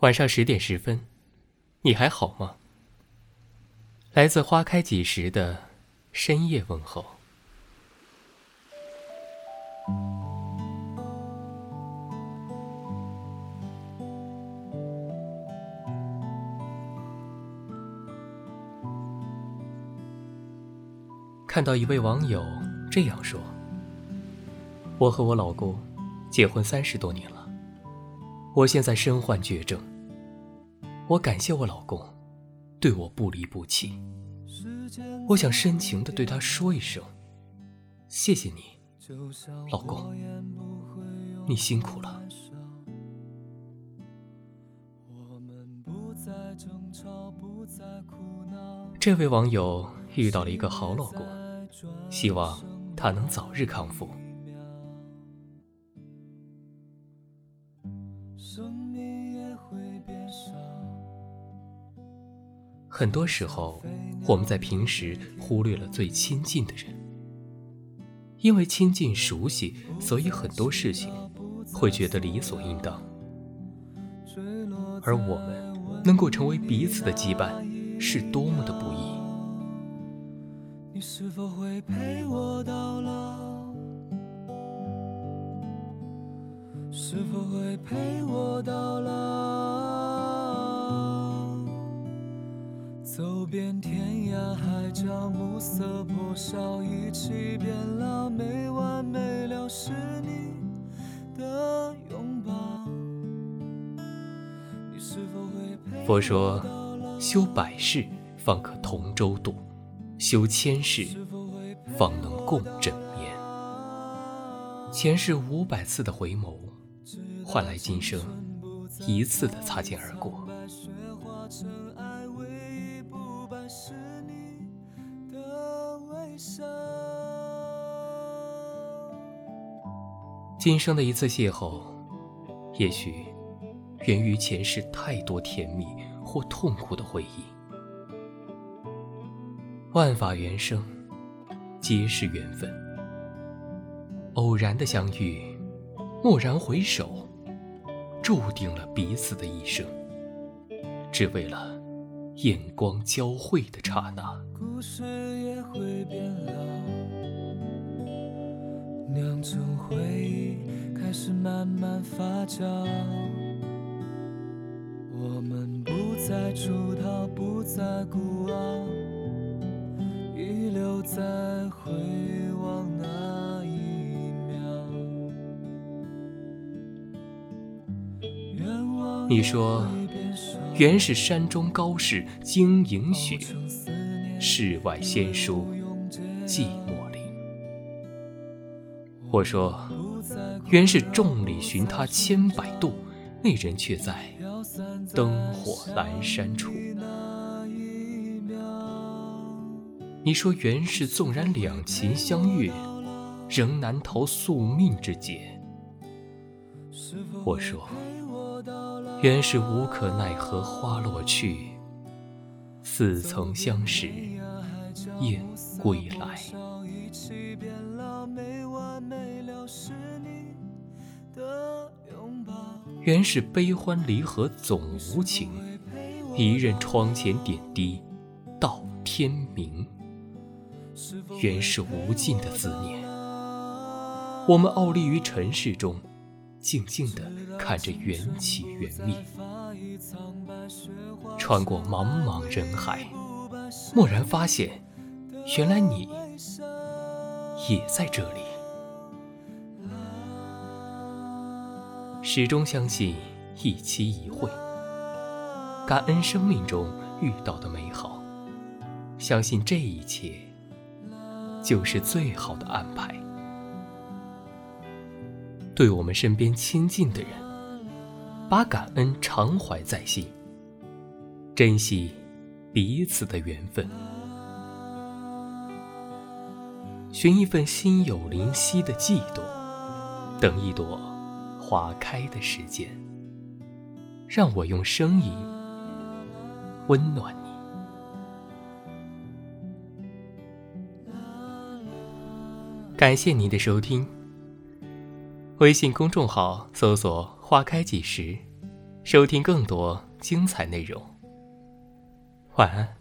晚上十点十分，你还好吗？来自花开几时的深夜问候。看到一位网友这样说：“我和我老公结婚三十多年了。”我现在身患绝症，我感谢我老公对我不离不弃。我想深情的对他说一声：谢谢你，老公，你辛苦了。这位网友遇到了一个好老公，希望他能早日康复。很多时候，我们在平时忽略了最亲近的人，因为亲近熟悉，所以很多事情会觉得理所应当。而我们能够成为彼此的羁绊，是多么的不易。你是否会陪我到老？是否会陪我到老？走遍天涯海角，暮色破晓，一起变老，没完没了是你的拥抱。佛说，修百世方可同舟渡，修千世方能共枕眠。前世五百次的回眸，换来今生一次的擦肩而过。今生的一次邂逅，也许源于前世太多甜蜜或痛苦的回忆。万法缘生，皆是缘分。偶然的相遇，蓦然回首，注定了彼此的一生，只为了眼光交汇的刹那。故事也会变老。酿成回忆，开始慢慢发酵。我们不再出逃，不再孤傲，遗留在回忆你说，原是山中高士经营雪，世外仙书寂寞林。我说，原是众里寻他千百度，那人却在灯火阑珊处。你说，原是纵然两情相悦，仍难逃宿命之劫。我说，原是无可奈何花落去，似曾相识燕归来。原是悲欢离合总无情，一任窗前点滴到天明。原是无尽的思念，我们傲立于尘世中，静静地看着缘起缘灭。穿过茫茫人海，蓦然发现，原来你也在这里。始终相信一期一会，感恩生命中遇到的美好，相信这一切就是最好的安排。对我们身边亲近的人，把感恩常怀在心，珍惜彼此的缘分，寻一份心有灵犀的悸动，等一朵。花开的时间，让我用声音温暖你。感谢您的收听。微信公众号搜索花开几时收听更多精彩内容。晚安。